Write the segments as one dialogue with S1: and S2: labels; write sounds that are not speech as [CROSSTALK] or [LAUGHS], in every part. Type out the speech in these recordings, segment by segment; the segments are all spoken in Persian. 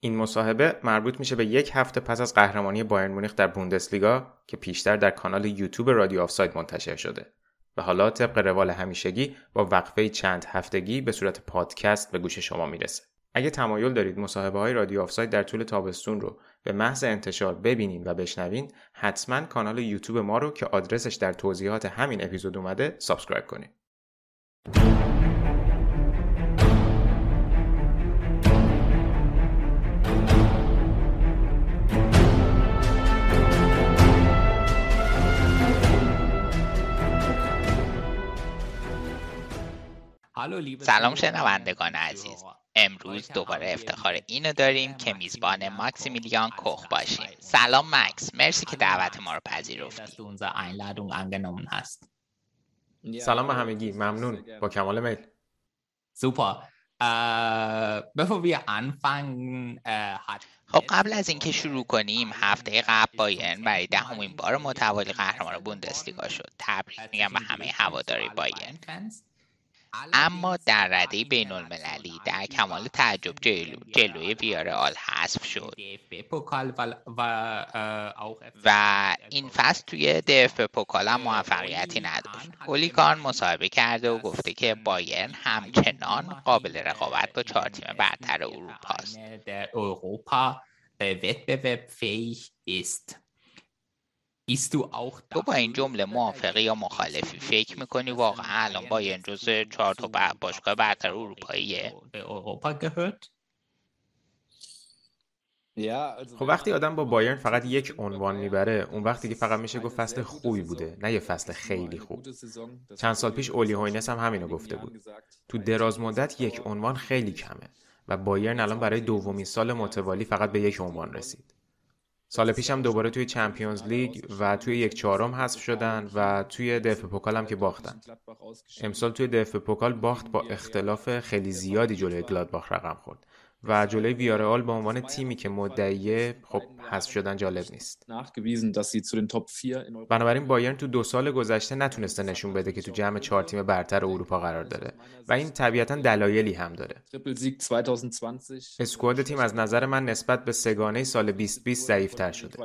S1: این مصاحبه مربوط میشه به یک هفته پس از قهرمانی بایرن مونیخ در بوندسلیگا که پیشتر در کانال یوتیوب رادیو آفساید منتشر شده و حالا طبق روال همیشگی با وقفه چند هفتگی به صورت پادکست به گوش شما می‌رسه. اگه تمایل دارید مصاحبه های رادیو آفساید در طول تابستون رو به محض انتشار ببینین و بشنوین حتما کانال یوتیوب ما رو که آدرسش در توضیحات همین اپیزود اومده subscribe کنید.
S2: سلام شنوندگان عزیز. امروز دوباره افتخار اینو داریم که میزبان ماکسیمیلیان کوخ باشیم سلام مکس. مرسی که دعوت ما رو پذیرفتی.
S1: سلام به همگی. ممنون. با کمال میل.
S2: سوپر. خب قبل از اینکه شروع کنیم هفته قبل بایرن برای دهمین بار متوالی قهرمان بوندسلیگا شد. تبریک میگم به همه هواداری بایرن اما در رده بین المللی در کمال تعجب جلو جلوی ویارال حذف شد. و این فصل توی دف پوکال هم موفقیتی نداشت. اولیگان مصاحبه کرده و گفته که بایرن همچنان قابل رقابت با چهار تیم برتر اروپا است. تو با این جمله موافقی یا مخالفی فکر می‌کنی واقعا الان با این جز چهار تا باشگاه برتر اروپاییه؟
S1: خب وقتی آدم با بایرن فقط یک عنوان می‌بره اون وقتی که فقط میشه گفت فصل خوبی بوده نه یه فصل خیلی خوب. چند سال پیش اولی هوینس هم همینو گفته بود. تو دراز مدت یک عنوان خیلی کمه و بایرن الان برای دومین سال متوالی فقط به یک عنوان رسید. سال پیشم دوباره توی Champions League و توی یک چهارم حذف شدن و توی DFB-Pokal هم که باختن. امسال توی DFB-Pokal باخت با اختلاف خیلی زیادی جلوی گلادباخ رقم خورد. و جلوی ویارئال به عنوان تیمی که مدعیه خب حذف شدن جالب نیست. بنابراین بایرن تو دو سال گذشته نتونسته نشون بده که تو جمع چهار تیم برتر اروپا قرار داره. و این طبیعتا دلایلی هم داره. اسکواد تیم از نظر من نسبت به سگانه سال 2020 ضعیفتر شده.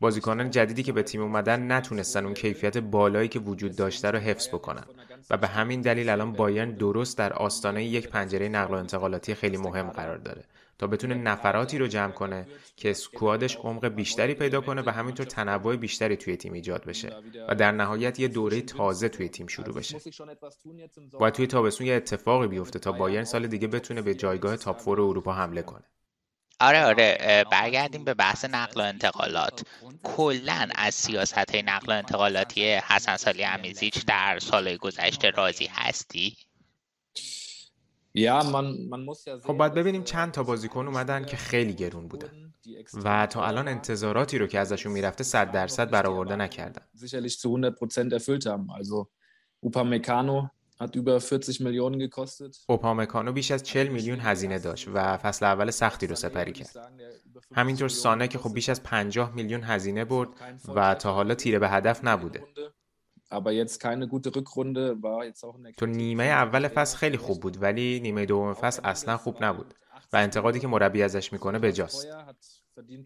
S1: بازیکنان جدیدی که به تیم اومدن نتونستن اون کیفیت بالایی که وجود داشته رو حفظ بکنن. و به همین دلیل الان بایرن درست در آستانه یک پنجره نقل و انتقالاتی خیلی مهم قرار داره تا بتونه نفراتی رو جمع کنه که سکوادش عمق بیشتری پیدا کنه و همینطور تنوع بیشتری توی تیم ایجاد بشه و در نهایت یه دوره تازه توی تیم شروع بشه. باید توی تابستون یه اتفاقی بیفته تا بایرن سال دیگه بتونه به جایگاه تاپ فور اروپا حمله کنه.
S2: آره آره برگردیم به بحث نقل و انتقالات کلا از سیاست نقل و انتقالاتی حسن سالی امیزیچ در سال گذشته راضی هستی؟
S1: خب باید ببینیم چند تا بازیکن اومدن که خیلی گرون بودن و تا الان انتظاراتی رو که ازشون می‌رفته صد درصد برآورده نکردن
S3: hat über 40 میلیون gekostet.
S1: اوپامکانو بیش از 40 میلیون هزینه داشت و فصل اول سختی رو سپری کرد. همینطور سانه که خب بیش از 50 میلیون هزینه برد و تا حالا تیره به هدف نبوده. تو نیمه اول فصل خیلی خوب بود ولی نیمه دوم فصل اصلا خوب نبود و انتقادی که مربی ازش می‌کنه بجاست.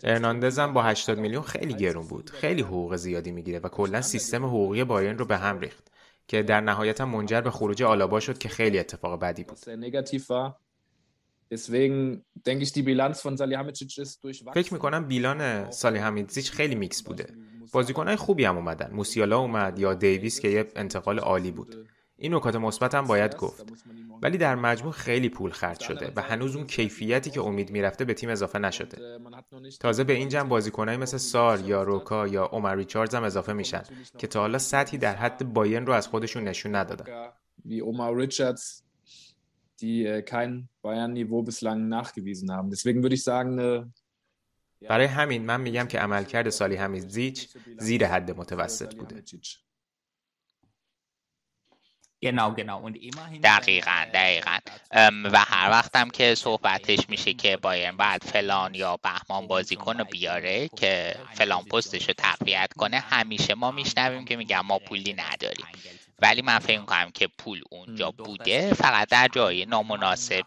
S1: ارناندز هم با 80 میلیون خیلی گرون بود. خیلی حقوق زیادی می‌گیره و کلا سیستم حقوقی بایرن رو به هم ریخت. که در نهایت هم منجر به خروج آلابا شد که خیلی اتفاق بدی بود. فکر می‌کنم بیلان سالیهامیدزیچ خیلی میکس بوده. بازیکنهای خوبی هم اومدن. موسیالا اومد یا دیویس که یه انتقال عالی بود. این نکات مثبت هم باید گفت. ولی در مجموع خیلی پول خرج شده و هنوز اون کیفیتی که امید می‌رفته به تیم اضافه نشده. تازه به این جمع بازیکنایی مثل سار یا روکا یا اومر ریچاردز هم اضافه میشن که تا حالا سطحی در حد باین رو از خودشون نشون ندادن. برای همین من میگم که عملکرد سالی همیز زیچ زیر حد متوسط بوده.
S2: دقیقا دقیقا. و هر وقتم که صحبتش میشه که بایرن بعد فلان یا بهمان بازیکن رو بیاره که فلان پستش رو تقویت کنه. همیشه ما میشنویم که میگم ما پولی نداریم. ولی من فکر می‌کنم که پول اونجا بوده فقط در جای نامناسب.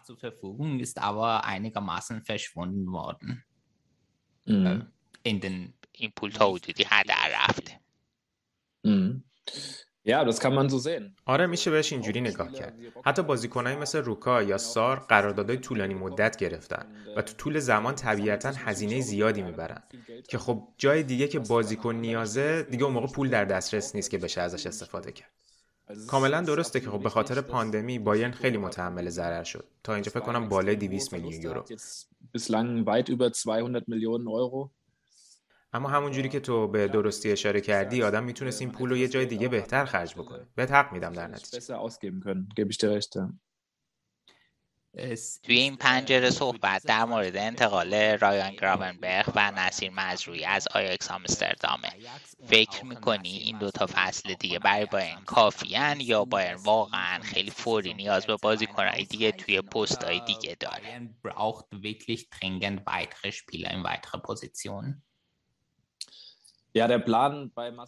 S2: این پول تا حدودی هدر رفته.
S3: Ja, das kann man so sehen.
S1: آره میشه بهش اینجوری نگاه کرد. حتی بازیکنایی مثل روکا یا سار قراردادهای طولانی مدت گرفتن و تو طول زمان طبیعتا هزینه زیادی می‌برن که خب جای دیگه که بازیکن نیازه دیگه اون موقع پول در دسترس نیست که بشه ازش استفاده کرد. کاملا درسته که خب به خاطر پاندمی بایرن خیلی متحمل ضرر شد. تا اینجا فکر کنم بالای 200 میلیون یورو.
S3: Bislang weit über 200 Millionen Euro.
S1: اما همون جوری که تو به درستی اشاره کردی آدم می‌تونست این پول رو یه جای دیگه بهتر خرج بکنه. به حق میدم در نتیجه.
S2: توی این پنجره صحبت در مورد انتقال رایان گراونبرگ و نصیر مزروی از آیاکس آمستردامه. فکر می‌کنی این دو تا فصل دیگه برای بایرن کافیان یا بایرن واقعا خیلی فوری نیاز به بازیکنهای دیگه توی پستهای دیگه داره؟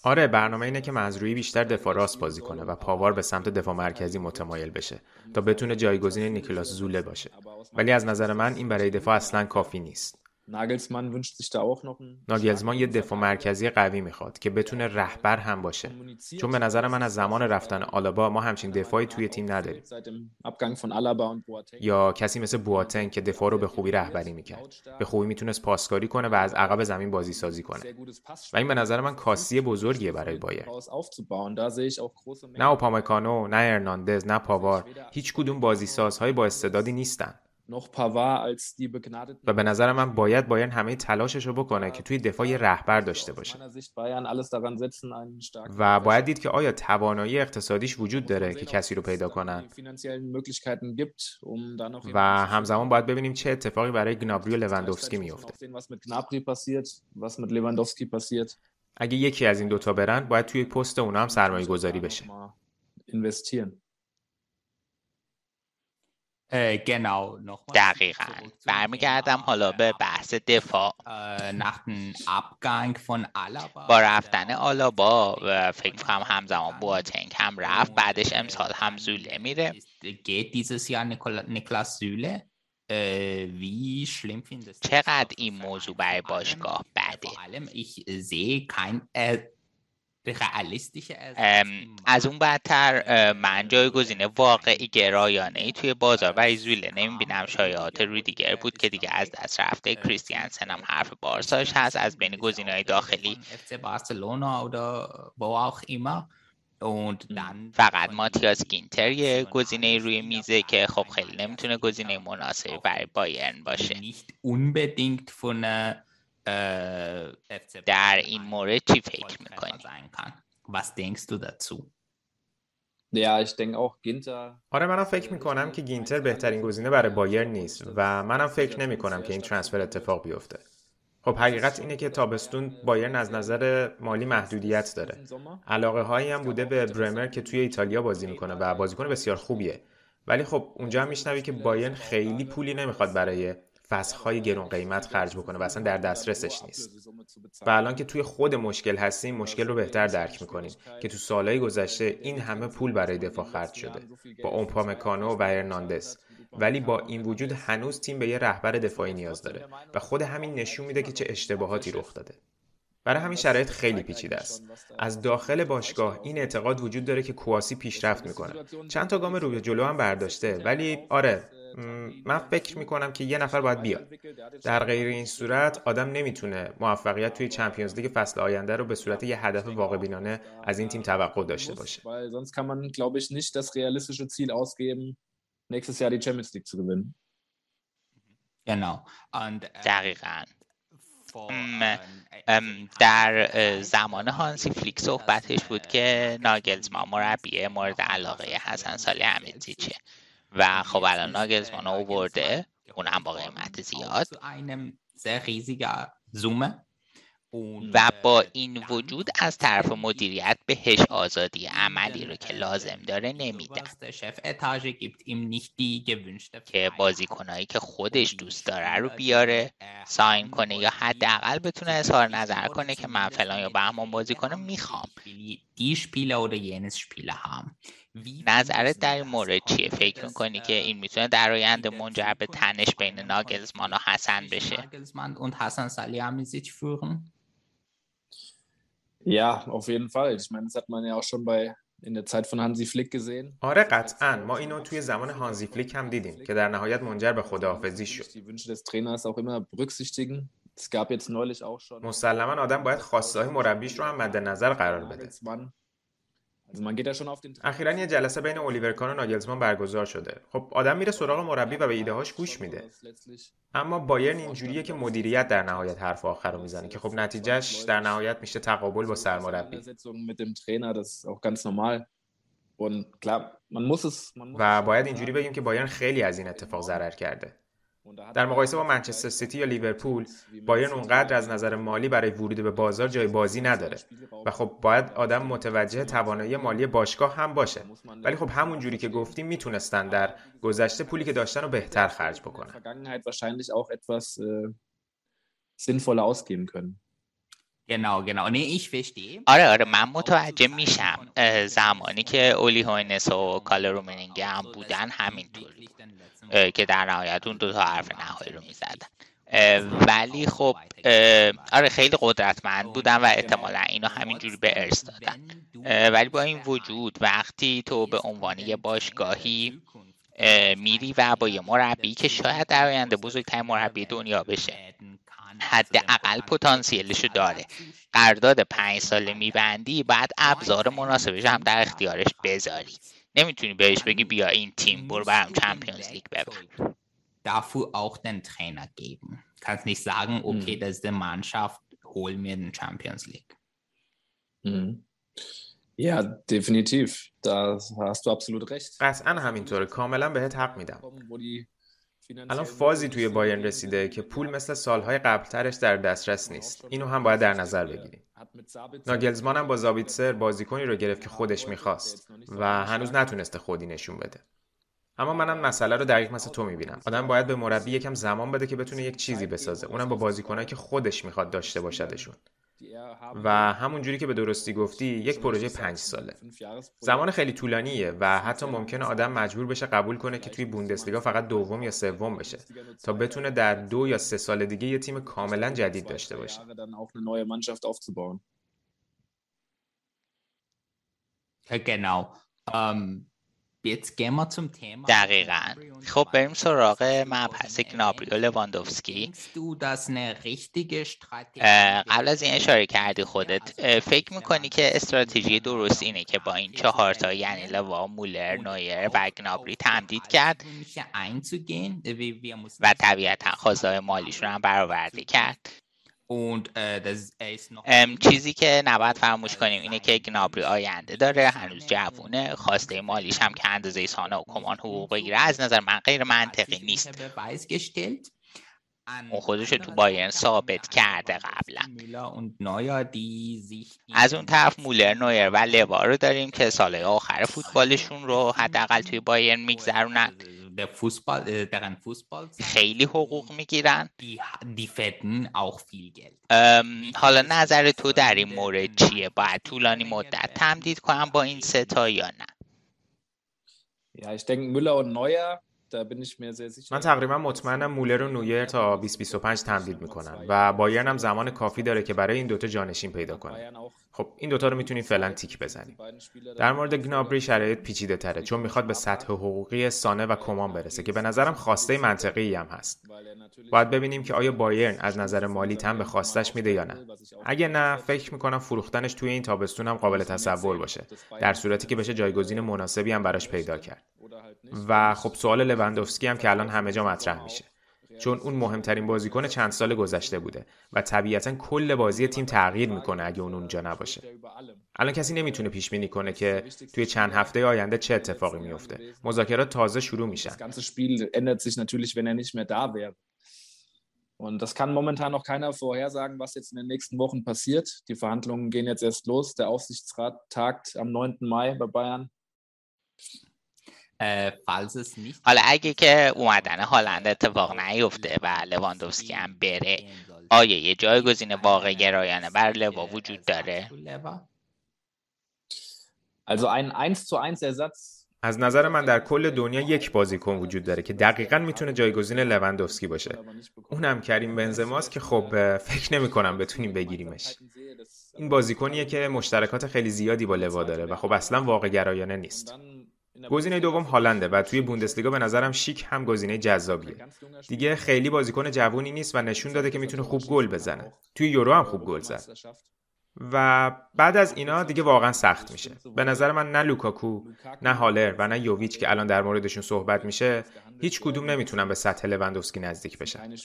S1: آره برنامه اینه که مزروعی بیشتر دفاع راست بازی کنه و پاوار به سمت دفاع مرکزی متمایل بشه تا بتونه جایگزین نیکلاس زوله باشه. ولی از نظر من این برای دفاع اصلا کافی نیست.
S3: Nagelsmann wünscht sich da auch noch
S1: ناگلزمان یه دفاع مرکزی قوی می‌خواد که بتونه رهبر هم باشه. چون به نظر من از زمان رفتن آلابا ما همچین دفاعی توی تیم نداریم. یا کسی مثل بواتن که دفاع رو به خوبی رهبری می‌کرد. به خوبی می‌تونست پاسکاری کنه و از عقب زمین بازی سازی کنه و این به نظر من کاسی بزرگیه برای بایر نه اوپامکانو نه ارناندز نه پاوار. هیچ کدوم بازی سازهای با استعدادی نیستن. و به نظر من باید بایرن همه تلاشش رو بکنه که توی دفاع رهبر داشته باشه. و باید دید که آیا توانایی اقتصادیش وجود داره که کسی رو پیدا کنن و همزمان باید ببینیم چه اتفاقی برای گنابری و لوندوفسکی میفته. اگه یکی از این دوتا برن باید توی پست اونا هم سرمایه گذاری بشه.
S2: دقیقا. برمیگردم حالا به بحث دفاع. با رفتن آلابا فکر کنم همزمان بواتنگ هم رفت بعدش امسال هم زوله میره. چقدر این موضوع برای باشگاه بده؟ از اون بدتر من جایگزین واقعی گرایانه ای توی بازار برای زوله نمی‌بینم شایعات روی دیگر بود که دیگه از دست رفته کریستیانسن هم حرف بارساش هست. از بین گزینه‌های داخلی. فقط ماتیاس گینتر یه گزینه روی میزه که خب خیلی نمی‌تونه گزینه مناسبی برای بایرن باشه. در این مورد چی فکر می‌کنی؟
S4: Was denkst du dazu?
S3: Ja, ich denke auch Ginter.
S1: آره منم فکر می‌کنم که گینتر بهترین گزینه برای بایرن نیست و منم فکر نمی کنم که این transfer اتفاق بیفته. خب حقیقت اینه که تابستون بایرن از نظر مالی محدودیت داره. علاقه هایی هم بوده به برمر که توی ایتالیا بازی می‌کنه و بازیکن بسیار خوبیه. ولی خب اونجا هم میشنوی که بایرن خیلی پولی نمی‌خواد برای فسخهای گرون قیمت خرج بکنه و اصلا در دسترسش نیست. و الان که توی خود مشکل هستیم مشکل رو بهتر درک می‌کنیم که تو سالهای گذشته این همه پول برای دفاع خرج شده با اومپامکانو و ارناندز ولی با این وجود هنوز تیم به یه رهبر دفاعی نیاز داره و خود همین نشون میده که چه اشتباهاتی رخ داده. برای همین شرایط خیلی پیچیده است. از داخل باشگاه این اعتقاد وجود داره که کواسی پیشرفت می‌کنه. چند تا گام رو به جلو هم برداشته ولی آره من فکر می‌کنم که یه نفر باید بیاد. در غیر این صورت آدم نمی‌تونه موفقیت توی چمپیونز لیگ فصل آینده رو به صورت یه هدف واقع بینانه از این تیم توقع داشته باشه.
S2: دقیقا در زمان هانسی فلیک صحبتش بود که ناگلزمان مربی مورد علاقه حسن سالی چه و خب الان ناگلزمان رو برده اونم با قیمت زیاد و با این وجود از طرف مدیریت بهش آزادی عملی رو که لازم داره نمیدن که بازیکنهایی که خودش دوست داره رو بیاره ساین کنه یا حداقل بتونه اظهار نظر کنه که من فلان یا بهمان بازی کنه می‌خوام. نظرت در این مورد چیه؟ فکر می‌کنی که این می‌تونه در آینده منجر به تنش بین ناگلزمان و حسن بشه؟
S3: Ja, auf jeden Fall. Ich meine, das hat man ja auch schon bei in der Zeit von Hansi Flick gesehen.
S1: آره قطعا ما اینو توی زمان هانزی فلیک هم دیدیم که در نهایت منجر به خداحافظی شد
S3: Die Wünsche des Trainers auch immer berücksichtigen. Es gab jetzt neulich auch schon
S1: مسلما آدم باید خواسته های مربیش رو هم مد نظر قرار بده.
S3: Also man geht schon auf den
S1: اخیرا یه جلسه بین الیور کان و ناگلزمان برگزار شده. خب آدم میره سراغ مربی و به ایده هاش گوش میده. اما بایرن اینجوریه که مدیریت در نهایت حرف آخر رو می‌زنه که خب نتیجهش در نهایت میشه تقابل با سرمربی. و باید اینجوری بگیم که بایرن خیلی از این اتفاق ضرر کرده. در مقایسه با منچستر سیتی یا لیورپول بایرن اونقدر از نظر مالی برای ورود به بازار جای بازی نداره و خب باید آدم متوجه توانایی مالی باشگاه هم باشه. ولی خب همون جوری که گفتیم می‌تونستن در گذشته پولی که داشتن رو بهتر خرج بکنن.
S4: Genau, genau. Nee, ich verstehe.
S2: آره آره. من متوجه میشم. زمانی که اولی هوینس و کاله رومنیگه هم بودن همینطوری اه، که در نهایت اون دو تا حرف نهایی رو می‌زدن. ولی خب آره خیلی قدرتمند بودن و احتمالا اینو همینجوری به ارث دادن. ولی با این وجود وقتی تو به عنوان یه باشگاهی اه، میری و با یه مربی که شاید در آینده بزرگترین مربی دنیا بشه. حداقل پتانسیلشو داره قرارداد پنج ساله میبندی بعد ابزار مناسبش هم در اختیارش بذاری نمی‌تونی بهش بگی بیا این تیم برو برام چمپیونز لیگ ببر
S4: Dafür auch den Trainer geben. Kannst nicht sagen, okay,
S3: Mhm.
S4: das ist die Mannschaft, hol mir den Champions League.
S3: Mhm. Ja, definitiv. Da hast du absolut recht.
S1: قطعا همینطوره کاملا بهت حق میدم الان فازی توی بایرن رسیده که پول مثل سالهای قبلترش در دسترس نیست. اینو هم باید در نظر بگیریم. ناگلزمان هم با زابیتسر بازیکنی رو گرفت که خودش می‌خواست و هنوز نتونسته خودی نشون بده. اما منم مسئله رو دقیق مثل تو می‌بینم. آدم باید به مربی یکم زمان بده که بتونه یک چیزی بسازه. اونم با بازیکنایی که خودش می‌خواد داشته باشدشون. و همون جوری که به درستی گفتی یک پروژه پنج ساله. زمان خیلی طولانیه و حتی ممکنه آدم مجبور بشه قبول کنه که توی بوندسلیگا فقط دوم یا سوم بشه. تا بتونه در دو یا سه سال دیگه یه تیم کاملا جدید داشته باشه.
S4: genau. Ähm, gehen wir zum Thema.
S2: دقیقا. خب بریم سراغ. مبحث گنابری و لواندوفسکی قبل از این اشاره کردی خودت. فکر می‌کنی که استراتژی درست اینه که با این چهار تا یعنی لوا مولر نویر و گنابری تمدید کرد و طبیعتا خواستهای مالیشون هم برآورده کرد.
S4: Und äh, das ist noch
S2: ام، چیزی که نباید فراموش کنیم اینه که گنابری آینده داره هنوز جوونه خواسته مالیش هم که اندازه سانه و کمان حقوق بگیره. از نظر من غیر منطقی نیست. اون خودش رو تو بایرن ثابت کرده قبلا. از اون طرف مولر نویر و لوا رو داریم که سال آخر فوتبالشون رو حداقل توی بایرن میگذرونن.
S4: Der Fußball, äh, deren Fußball
S2: خیلی حقوق می‌گیرن
S4: die, die verdienen auch viel Geld.
S2: حالا نظر تو در این مورد چیه باید طولانی مدت تمدید کنم با این ستا یا نه
S3: Ja, ich denke, Müller und Neuer, da bin ich mir sehr sicher.
S1: من تقریبا مطمئنم مولر و نویر تا 2025 تمدید می‌کنن و بایرن هم زمان کافی داره که برای این دوتا جانشین پیدا کنه. خب این دوتا رو می‌تونیم فعلا تیک بزنیم در مورد گنابری شرایط پیچیده تره چون می‌خواد به سطح حقوقی سانه و کمان برسه که به نظرم خواسته منطقی هم هست. باید ببینیم که آیا بایرن از نظر مالی تن به خواستش میده یا نه. اگه نه فکر می‌کنم فروختنش توی این تابستون هم قابل تصور باشه. در صورتی که بشه جایگزین مناسبی هم براش پیدا کرد. و خب سوال لوندوفسکی هم که الان همه جا مطرح میشه چون اون مهمترین بازیکن چند سال گذشته بوده و طبیعتا کل بازی تیم تغییر می‌کنه اگه اون اونجا نباشه الان کسی نمی‌تونه پیش بینی کنه که توی چند هفته آینده چه اتفاقی میفته مذاکرات تازه شروع میشن
S3: er Und das kann momentan keiner vorhersagen, was jetzt in den nächsten Wochen passiert. Die Verhandlungen gehen jetzt erst los. Der Aufsichtsrat tagt am 9. Mai bei Bayern.
S2: حالا اگه که اومدن هالند اتفاق نیفته و لواندوفسکی هم بره. آیا یه جایگزین واقع گرایانه بر لوا وجود داره؟
S3: Also ein 1 zu 1 Ersatz.
S1: از نظر من در کل دنیا یک بازیکن وجود داره که دقیقا می‌تونه جایگزین لوندوفسکی باشه. اونم کریم بنزماست که خب فکر نمی کنم بتونیم بگیریمش. این بازیکنیه که مشترکات خیلی زیادی با لوا داره و خب اصلا واقع گرایانه نیست. گزینه دوم هالنده و توی بوندسلیگا به نظرم شیک هم گزینه جذابیه. دیگه خیلی بازیکن جوونی نیست و نشون داده که می‌تونه خوب گل بزنه. توی یورو هم خوب گل زد. و بعد از اینا دیگه واقعا سخت میشه. به نظر من نه لوکاکو نه هالر و نه یوویچ که الان در موردشون صحبت میشه هیچ کدوم نمی‌تونن به سطح لواندوفسکی نزدیک بشن.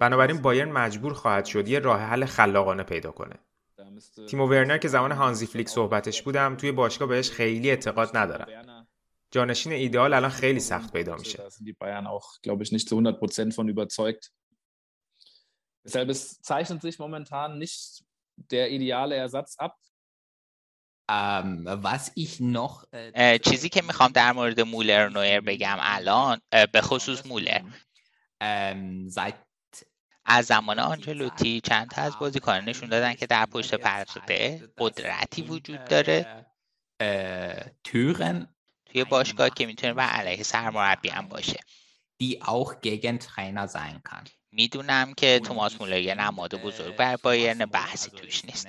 S1: بنابراین بایرن مجبور خواهد شد یه راه حل خلاقانه پیدا کنه. تیمو ورنر که زمان هانزی فلیک صحبتش بود توی باشگاه بهش خیلی اعتقاد ندارم. جانشین ایدئال الان خیلی سخت پیدا میشه
S3: die Bayern auch, glaube ich, nicht zu 100% von überzeugt. Deshalb es zeichnet sich momentan nicht der ideale Ersatz ab.
S4: Ähm, was ich noch
S2: اه، چیزی که می‌خوام در مورد مولر نویر بگم الان به خصوص مولر
S4: ähm, seit
S2: از زمان آنجلوتی چند تا از بازیکنان نشون دادن که در پشت پرده قدرتی وجود داره
S4: äh, Türen,
S2: توی باشگاه که می‌تونه بر علیه سرمربی هم باشه.
S4: die auch gegen Trainer sein kann.
S2: می‌دونم که توماس مولر یه نماد بزرگ بر بایرن بحثی توش نیست.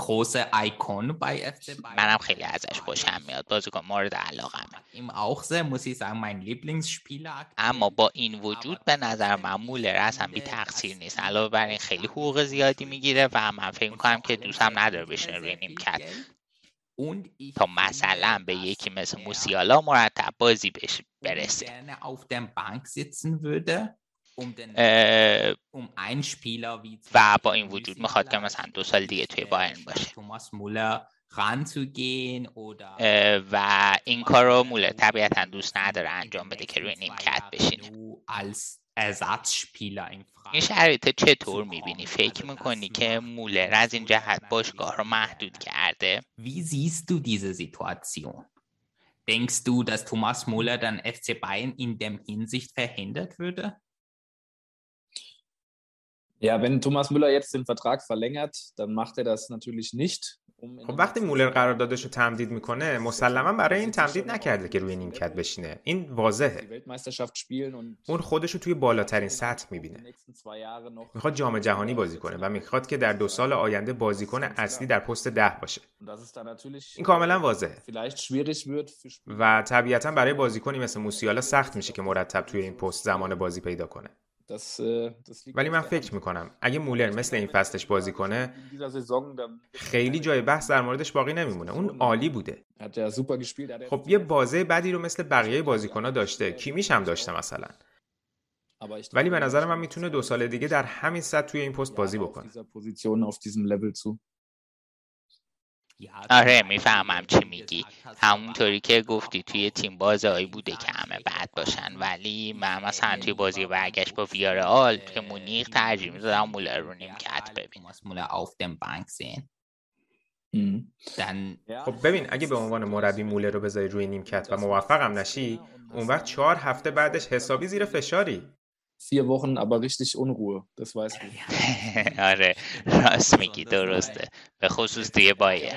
S4: Große Icon bei FC Bayern.
S2: منم خیلی ازش خوشم میاد. بازیکن مورد علاقمه.
S4: Ihm auch sehr, muss ich sagen, mein Lieblingsspieler.
S2: اما با این وجود به نظر من مولر اصلا بی تقصیر نیست. علاوه بر این خیلی حقوق زیادی می‌گیره و من فکر می‌کنم که دوست هم نداره بشینه روی نیمکت تا مثلا به یکی مثل موسیالا مرتب بازی بش برسه.
S4: gerne auf der Bank sitzen würde, um, um
S2: و با این وجود می‌خواد که مثلا دو سال دیگه توی بایرن باشه. و این کار رو مولر طبیعتا دوست نداره انجام بده که روی نیمکت بشینه.
S4: du als Ersatzspieler in
S2: این
S4: Frage
S2: شرایط چطور میبینی؟ فکر میکنی که مولر از این جهت باشگاه رو محدود کرده؟
S4: Wie siehst du diese Situation? Denkst du, dass Thomas Muller dann FC Bayern in dem Hinsicht verhindert würde?
S3: Ja, wenn Thomas Müller jetzt den Vertrag verlängert, dann macht er das natürlich nicht.
S1: خب وقتی مولر قراردادش رو تمدید می‌کنه مسلما برای این تمدید نکرده که روی نیمکت بشینه. این واضحه. اون خودش رو توی بالاترین سطح می‌بینه. می‌خواد جام جهانی بازی کنه و می‌خواد که در دو سال آینده بازیکن اصلی در پست ده باشه. این کاملا واضحه. و طبیعتا برای بازیکنی مثل موسیالا سخت میشه که مرتب توی این پست زمان بازی پیدا کنه.
S3: Das, äh, das liegt
S1: ولی من. فکر می‌کنم اگه مولر مثل این فصلش بازی کنه خیلی جای بحث در موردش باقی نمیمونه. اون عالی بوده.
S3: Er
S1: خب یه بازه بدی رو مثل بقیه بازیکنها داشته. کیمیش هم داشته مثلا؟ ولی به نظر من می‌تونه دو سال دیگه در همین سطح توی این پست بازی بکنه
S3: dieser Position, auf diesem Level zu.
S4: Ja,
S2: آره می‌فهمم چی میگی. همونطوری که گفتی توی تیم بازهایی بوده که همه بد باشن ولی من مثلا توی بازی برگشت با ویارال توی مونیخ ترجیح می‌دادم مولر رو نیمکت ببینم
S4: dem Bank sehen.
S3: Mhm.
S4: Dann
S1: خب ببین اگه به عنوان مربی مولر رو بذاری روی نیمکت و موفقم نشی اون وقت چهار هفته بعدش حسابی زیر فشاری.
S3: Vier Wochen, aber richtig Unruhe, das weißt du.
S2: آره راست میگی درسته به خصوص توی بایر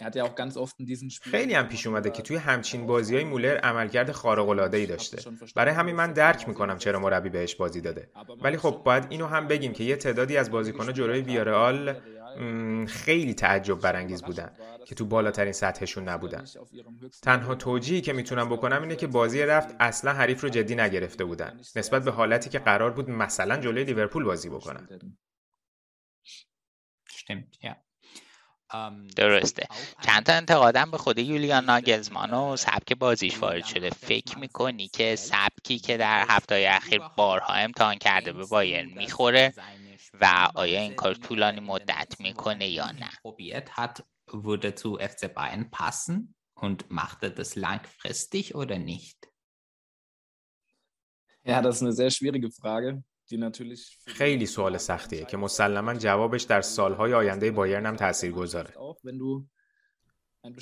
S3: Er hat ja auch ganz oft in diesen Spielen
S1: خیلی هم پیش اومده که توی همچین بازی های مولر عملکرد خارق العاده ای داشته. برای همین من درک می‌کنم چرا مربی بهش بازی داده. ولی خب باید اینو هم بگیم که یه تعدادی از بازیکن‌ها جلوی ویارال م، خیلی تعجب برانگیز بودن که تو بالاترین سطحشون نبودن. تنها توجیهی که می‌تونم بکنم اینه که بازی رفت اصلا حریف رو جدی نگرفته بودن نسبت به حالتی که قرار بود مثلا جلوی لیورپول بازی بکنن.
S4: stimmt, ja. Ähm,
S2: درسته. چند تا انتقادم به خود یولیان ناگلزمان و سبک بازیش وارد شده. فکر می‌کنی که سبکی که در هفته اخیر بارها امتحان کرده به بایرن می‌خوره؟ و آیا این کار طولانی مدت می‌کنه یا نه
S4: probiert hat, würde zu FC Bayern passen und machte das langfristig oder nicht?
S3: Ja, das ist eine sehr schwierige Frage,
S1: خیلی سوال سختیه که مسلما جوابش در سالهای آینده بایرن هم تأثیر گذاره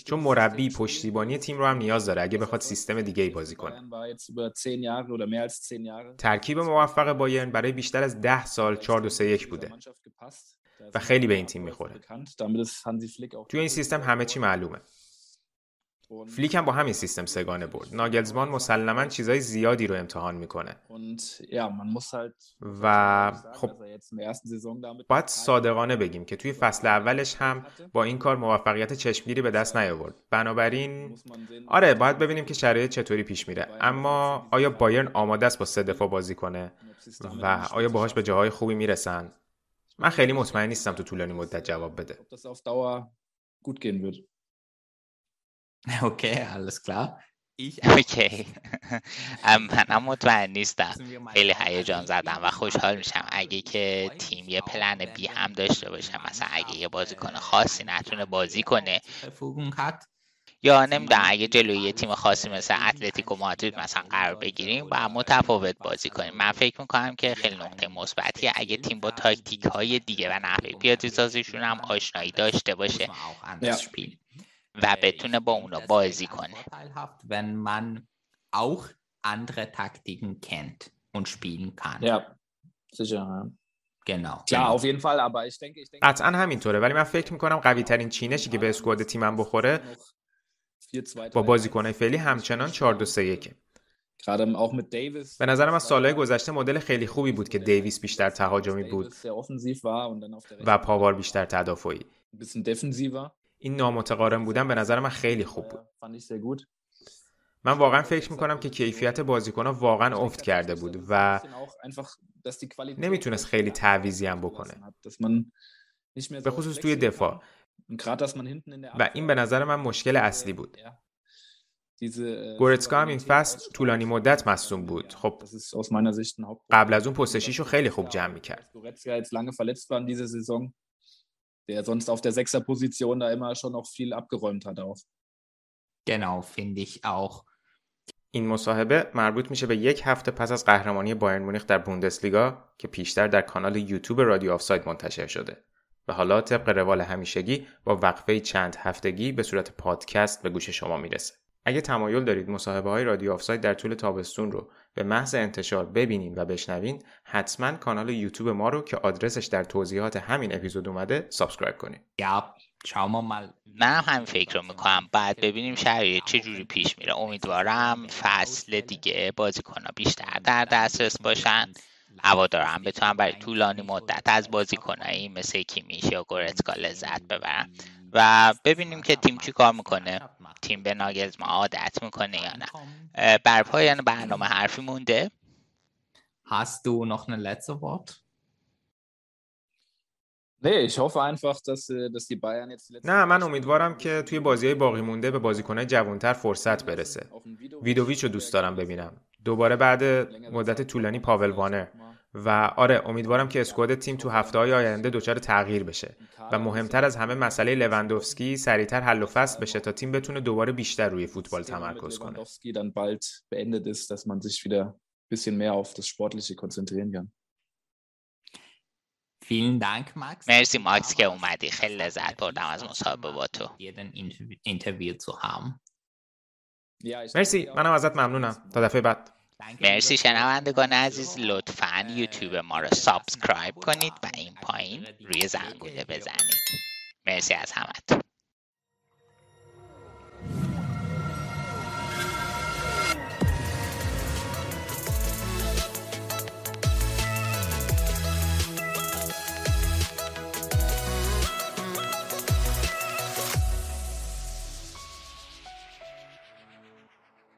S1: چون مربی پشتیبانی تیم رو هم نیاز داره. اگه بخواد سیستم دیگه ای بازی کنه. ترکیب موفق بایرن برای بیشتر از ده سال 4 2 3 1 بوده. و خیلی به این تیم می‌خوره. توی این سیستم همه چی معلومه. فلیک هم با همین سیستم سگانه برد. ناگلزمان مسلما چیزای زیادی رو امتحان می‌کنه. و خب باید صادقانه بگیم که توی فصل اولش هم با این کار موفقیت چشمگیری به دست نیاورد. بنابراین آره باید ببینیم که شرایط چطوری پیش میره. اما آیا بایرن آماده است با سه دفاع بازی کنه؟ و آیا باهاش به جاهای خوبی می‌رسن؟ من خیلی مطمئن نیستم تو طولانی مدت جواب بده. [LAUGHS]
S4: Okay, alles klar.
S2: okay منم مطمئن نیستم خیلی هیجان‌زده‌ام و خوشحال میشم اگه که تیم یه plan B هم داشته باشه مثلا اگه یه بازیکن خاصی نتونه بازی کنه یا نمی‌دونم اگه جلوی یه تیم خاصی مثل اتلتیکو مادرید مثلا قرار بگیریم و متفاوت بازی کنیم من فکر می‌کنم که خیلی نقطه مثبتیه اگه تیم با تاکتیک های دیگه و نحوه پیاده سازیشون هم آشنایی داشته باشه و بتونه با اونا بازی کنه.
S4: Wenn man auch andere Taktiken kennt und spielen kann.
S3: Ja, sicher.
S4: Genau.
S3: Klar, auf jeden Fall, aber ich denke, ich denke
S1: قطعا همینطوره ولی من فکر می‌کنم قوی ترین چینشی که به اسکواد تیمم بخوره با بازیکنهای فعلی همچنان 4 2 3 1 به نظرم از سالهای گذشته مدل خیلی خوبی بود که دیویس بیشتر تهاجمی بود و پاوار بیشتر تدافعی. این نامتقارن بودن به نظر من خیلی خوب بود. من واقعا فکر می‌کنم که کیفیت بازیکنها واقعا افت کرده بود و نمی‌تونست خیلی تعویزی هم بکنه. به خصوص توی دفاع. و این به نظر من مشکل اصلی بود. گورتسکا هم این فصل طولانی مدت مصوم بود. خب قبل از اون پست شیش رو خیلی خوب جمع می‌کرد.
S3: Der sonst auf der Sechser-Position da immer schon noch viel abgeräumt hat auch.
S4: Genau, finde ich auch.
S1: این مصاحبه مربوط میشه به یک هفته پس از قهرمانی بایرن مونیخ در بوندسلیگا که پیشتر در کانال یوتیوب رادیو آفساید منتشر شده و حالا طبق روال همیشگی با وقفه چند هفتگی به صورت پادکست به گوش شما می‌رسه. اگه تمایل دارید مصاحبه های رادیو آفساید در طول تابستون رو به محض انتشار ببینین و بشنوین حتما کانال یوتیوب ما رو که آدرسش در توضیحات همین اپیزود اومده subscribe کنید
S4: یا شما مل...
S2: من هم فکر رو می‌کنم. بعد ببینیم شرایط چه جوری پیش میره. امیدوارم فصل دیگه بازیکنها بیشتر در دسترس باشن. هوادارم بتونم برای طولانی مدت از بازیکنایی مثل کیمیش یا گورتسکا لذت ببرم و ببینیم که تیم چی کار می‌کنه. تیم به ما عادت می‌کنه یا نه. بر پایان برنامه حرفی مونده.
S4: Hast du noch ein letztes Wort?
S1: نه من امیدوارم که توی بازی های باقی مونده به بازیکنهای جوانتر فرصت برسه. ویدوویچ رو دوست دارم ببینم. دوباره بعد مدت طولانی پاول وانر. و آره امیدوارم که اسکواد تیم تو هفته های آینده دچار تغییر بشه و مهمتر از همه مسئله لوندوفسکی سریعتر حل و فصل بشه تا تیم بتونه دوباره بیشتر روی فوتبال تمرکز کنه.
S2: مرسی ماکس که اومدی خیلی لذت بردم از مصاحبه با تو
S1: مرسی منم ازت ممنونم تا دفعه بعد
S2: مرسی شنوندگان عزیز. لطفا یوتیوب ما رو subscribe کنید و این پایین روی زنگوله بزنید. مرسی از همتون